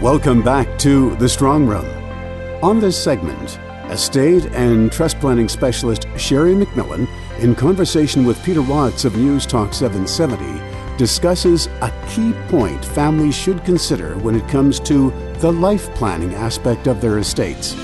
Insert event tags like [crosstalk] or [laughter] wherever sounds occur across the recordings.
Welcome back to The Strong Room. On this segment, estate and trust planning specialist Sherry MacMillan, in conversation with Peter Watts of News Talk 770, discusses a key point families should consider when it comes to the life planning aspect of their estates.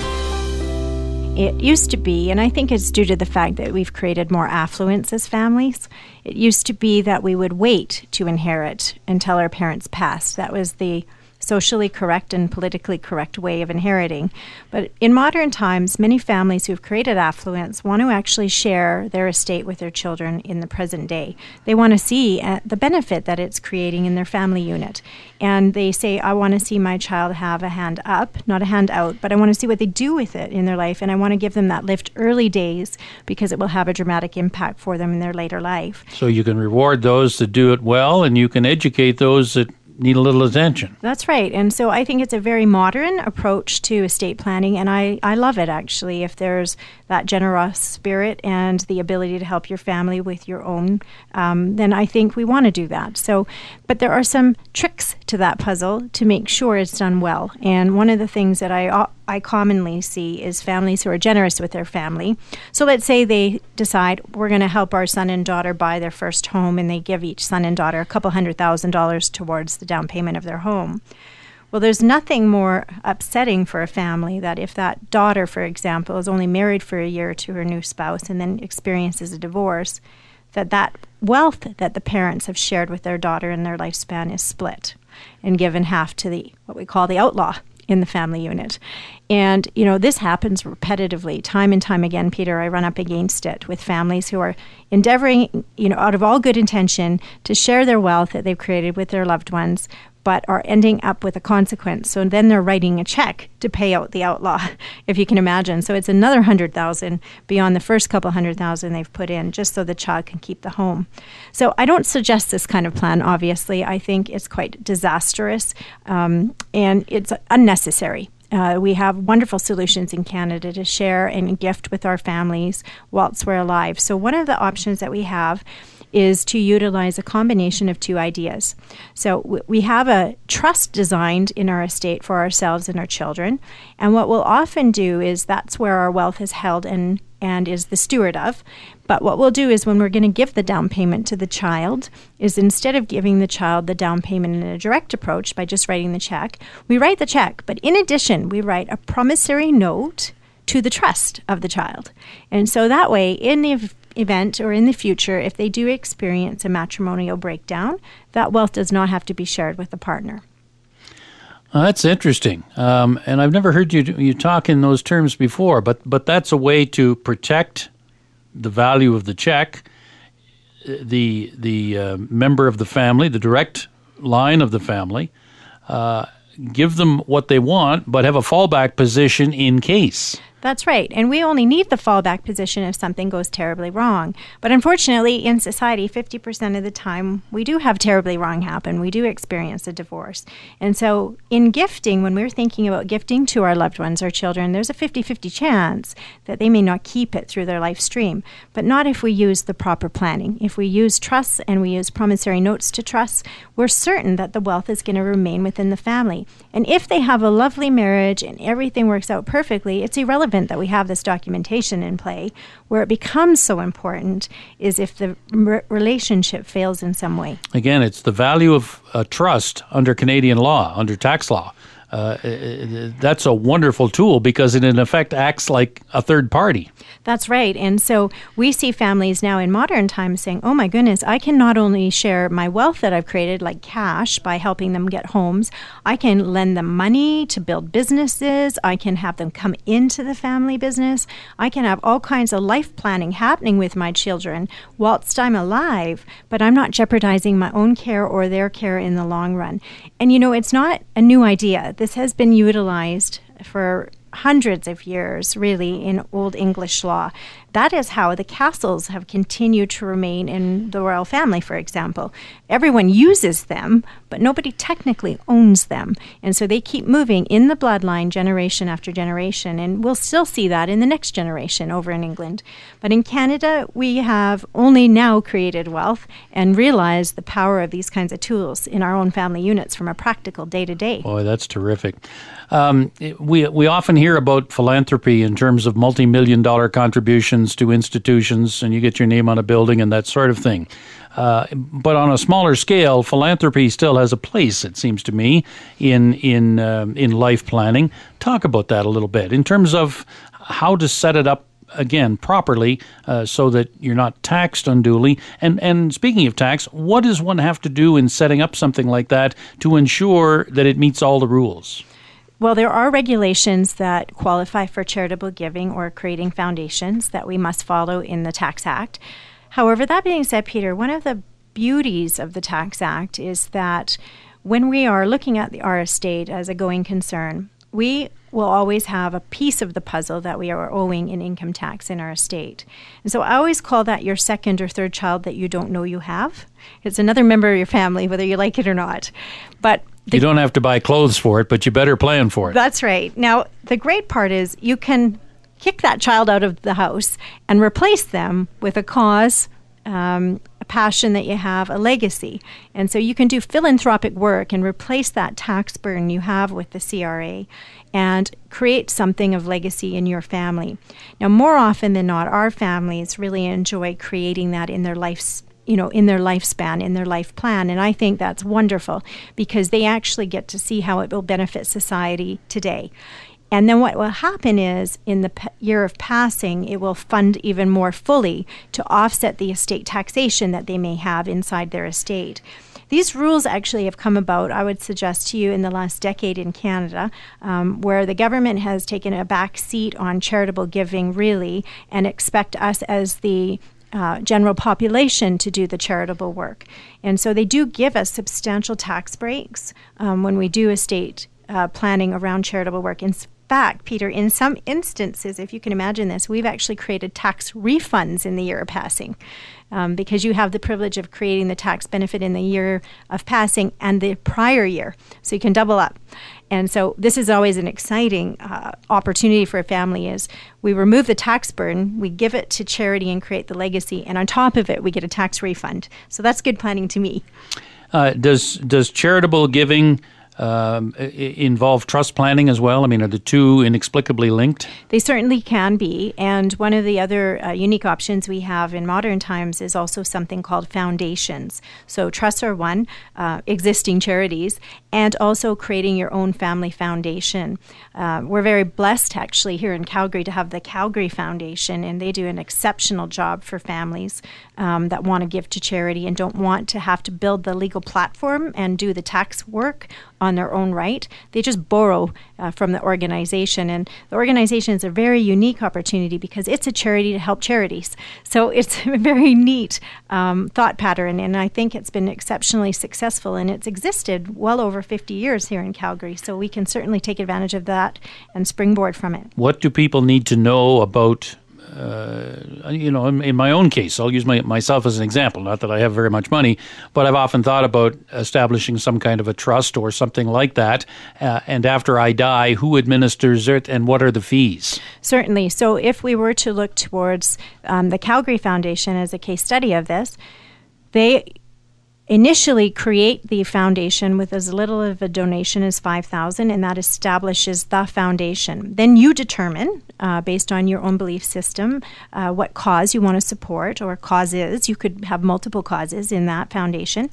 It used to be, and I think it's due to the fact that we've created more affluence as families. It used to be that we would wait to inherit until our parents passed. That was the socially correct and politically correct way of inheriting. But in modern times, many families who've created affluence want to actually share their estate with their children in the present day. They want to see uh, the benefit that it's creating in their family unit. And they say, I want to see my child have a hand up, not a hand out, but I want to see what they do with it in their life. And I want to give them that lift early days because it will have a dramatic impact for them in their later life. So you can reward those that do it well, and you can educate those that need a little attention. That's right. And so I think it's a very modern approach to estate planning, and I, I love it actually. If there's that generous spirit and the ability to help your family with your own, um, then I think we want to do that. So, but there are some tricks to that puzzle to make sure it's done well. And one of the things that I I commonly see is families who are generous with their family. So let's say they decide we're going to help our son and daughter buy their first home, and they give each son and daughter a couple hundred thousand dollars towards the down payment of their home. Well, there's nothing more upsetting for a family that if that daughter, for example, is only married for a year to her new spouse and then experiences a divorce, that that wealth that the parents have shared with their daughter in their lifespan is split and given half to the what we call the outlaw in the family unit. And, you know, this happens repetitively, time and time again, Peter. I run up against it with families who are endeavoring, you know, out of all good intention to share their wealth that they've created with their loved ones, but are ending up with a consequence. So then they're writing a check to pay out the outlaw, [laughs] if you can imagine. So it's another hundred thousand beyond the first couple hundred thousand they've put in, just so the child can keep the home. So I don't suggest this kind of plan. Obviously, I think it's quite disastrous um, and it's unnecessary. Uh, we have wonderful solutions in Canada to share and gift with our families whilst we're alive. So, one of the options that we have is to utilize a combination of two ideas. So we have a trust designed in our estate for ourselves and our children. And what we'll often do is that's where our wealth is held and and is the steward of. But what we'll do is when we're going to give the down payment to the child, is instead of giving the child the down payment in a direct approach by just writing the check, we write the check. But in addition, we write a promissory note to the trust of the child. And so that way, in the event or in the future, if they do experience a matrimonial breakdown, that wealth does not have to be shared with the partner. Uh, that's interesting, um, and I've never heard you you talk in those terms before. But but that's a way to protect the value of the check. The the uh, member of the family, the direct line of the family, uh, give them what they want, but have a fallback position in case. That's right. And we only need the fallback position if something goes terribly wrong. But unfortunately, in society, 50% of the time, we do have terribly wrong happen. We do experience a divorce. And so, in gifting, when we're thinking about gifting to our loved ones, our children, there's a 50 50 chance that they may not keep it through their life stream. But not if we use the proper planning. If we use trusts and we use promissory notes to trusts, we're certain that the wealth is going to remain within the family. And if they have a lovely marriage and everything works out perfectly, it's irrelevant relevant that we have this documentation in play. Where it becomes so important is if the re- relationship fails in some way. Again, it's the value of a trust under Canadian law, under tax law. Uh, that's a wonderful tool because it in effect acts like a third party. That's right. And so we see families now in modern times saying, oh my goodness, I can not only share my wealth that I've created, like cash, by helping them get homes, I can lend them money to build businesses, I can have them come into the family business, I can have all kinds of life planning happening with my children whilst I'm alive, but I'm not jeopardizing my own care or their care in the long run. And you know, it's not a new idea. This has been utilized for hundreds of years, really, in Old English law. That is how the castles have continued to remain in the royal family, for example. Everyone uses them, but nobody technically owns them. And so they keep moving in the bloodline generation after generation. And we'll still see that in the next generation over in England. But in Canada, we have only now created wealth and realized the power of these kinds of tools in our own family units from a practical day to day. Boy, that's terrific. Um, we we often hear about philanthropy in terms of multi million dollar contributions to institutions, and you get your name on a building and that sort of thing. Uh, but on a smaller scale, philanthropy still has a place, it seems to me, in in uh, in life planning. Talk about that a little bit in terms of how to set it up again properly uh, so that you're not taxed unduly. And and speaking of tax, what does one have to do in setting up something like that to ensure that it meets all the rules? Well, there are regulations that qualify for charitable giving or creating foundations that we must follow in the Tax Act. However, that being said, Peter, one of the beauties of the Tax Act is that when we are looking at the, our estate as a going concern, we will always have a piece of the puzzle that we are owing in income tax in our estate. And so I always call that your second or third child that you don't know you have. It's another member of your family, whether you like it or not. But the, you don't have to buy clothes for it, but you better plan for it. That's right. Now, the great part is you can kick that child out of the house and replace them with a cause, um, a passion that you have, a legacy. And so you can do philanthropic work and replace that tax burden you have with the CRA and create something of legacy in your family. Now, more often than not, our families really enjoy creating that in their life you know in their lifespan in their life plan and i think that's wonderful because they actually get to see how it will benefit society today and then what will happen is in the p- year of passing, it will fund even more fully to offset the estate taxation that they may have inside their estate. These rules actually have come about, I would suggest to you, in the last decade in Canada, um, where the government has taken a back seat on charitable giving, really, and expect us as the uh, general population to do the charitable work. And so they do give us substantial tax breaks um, when we do estate uh, planning around charitable work. In fact, Peter, in some instances, if you can imagine this, we've actually created tax refunds in the year of passing um, because you have the privilege of creating the tax benefit in the year of passing and the prior year. So you can double up. And so this is always an exciting uh, opportunity for a family is we remove the tax burden, we give it to charity and create the legacy, and on top of it, we get a tax refund. So that's good planning to me. Uh, does does charitable giving um, involve trust planning as well? I mean, are the two inexplicably linked? They certainly can be. And one of the other uh, unique options we have in modern times is also something called foundations. So, trusts are one, uh, existing charities, and also creating your own family foundation. Uh, we're very blessed actually here in Calgary to have the Calgary Foundation, and they do an exceptional job for families um, that want to give to charity and don't want to have to build the legal platform and do the tax work on their own right. They just borrow uh, from the organization. And the organization is a very unique opportunity because it's a charity to help charities. So [laughs] it's a very neat um, thought pattern. And I think it's been exceptionally successful. And it's existed well over 50 years here in Calgary. So we can certainly take advantage of that and springboard from it. What do people need to know about uh, you know, in, in, my own case, I'll use my, myself as an example. Not that I have very much money, but I've often thought about establishing some kind of a trust or something like that. Uh, and after I die, who administers it and what are the fees? Certainly. So, if we were to look towards um, the Calgary Foundation as a case study of this, they initially create the foundation with as little of a donation as 5000 and that establishes the foundation. Then you determine uh, based on your own belief system uh, what cause you want to support or causes. You could have multiple causes in that foundation.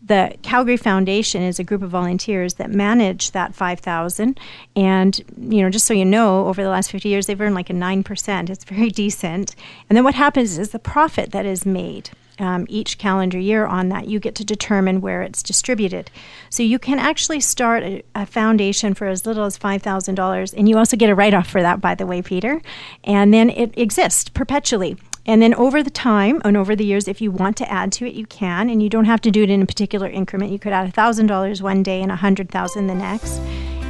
The calgary foundation is a group of volunteers that manage that 5000 and you know just so you know over the last 50 years they've earned like a 9% it's very decent. And then what happens is the profit that is made um, each calendar year on that, you get to determine where it's distributed. So you can actually start a, a foundation for as little as $5,000, and you also get a write off for that, by the way, Peter. And then it exists perpetually. And then over the time and over the years, if you want to add to it, you can, and you don't have to do it in a particular increment. You could add $1,000 one day and 100000 the next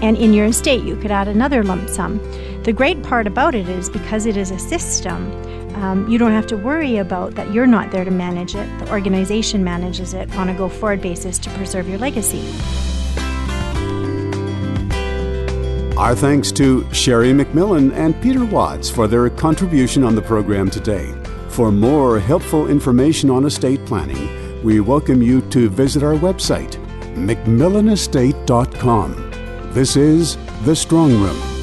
And in your estate, you could add another lump sum. The great part about it is because it is a system, um, you don't have to worry about that you're not there to manage it. The organization manages it on a go forward basis to preserve your legacy. Our thanks to Sherry MacMillan and Peter Watts for their contribution on the program today. For more helpful information on estate planning, we welcome you to visit our website, macmillanestate.com. This is The Strong Room.